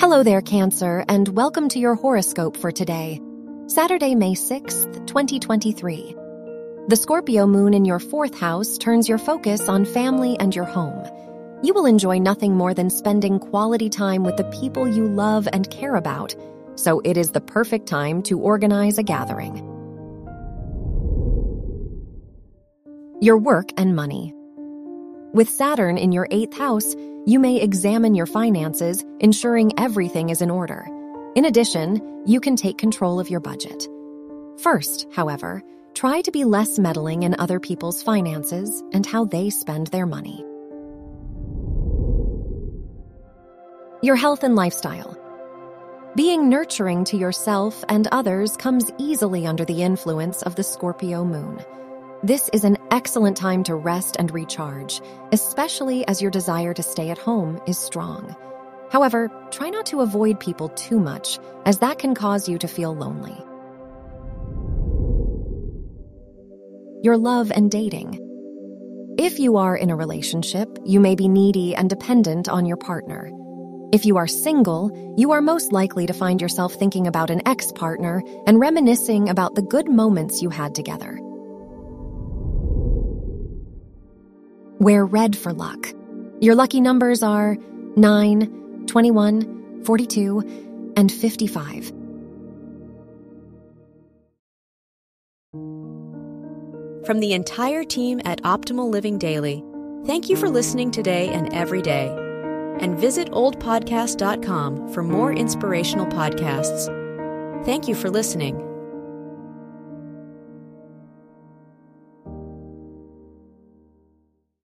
Hello there, Cancer, and welcome to your horoscope for today, Saturday, May 6th, 2023. The Scorpio moon in your fourth house turns your focus on family and your home. You will enjoy nothing more than spending quality time with the people you love and care about, so it is the perfect time to organize a gathering. Your work and money. With Saturn in your eighth house, you may examine your finances, ensuring everything is in order. In addition, you can take control of your budget. First, however, try to be less meddling in other people's finances and how they spend their money. Your health and lifestyle. Being nurturing to yourself and others comes easily under the influence of the Scorpio moon. This is an excellent time to rest and recharge, especially as your desire to stay at home is strong. However, try not to avoid people too much, as that can cause you to feel lonely. Your love and dating. If you are in a relationship, you may be needy and dependent on your partner. If you are single, you are most likely to find yourself thinking about an ex partner and reminiscing about the good moments you had together. Wear red for luck. Your lucky numbers are 9, 21, 42, and 55. From the entire team at Optimal Living Daily, thank you for listening today and every day. And visit oldpodcast.com for more inspirational podcasts. Thank you for listening.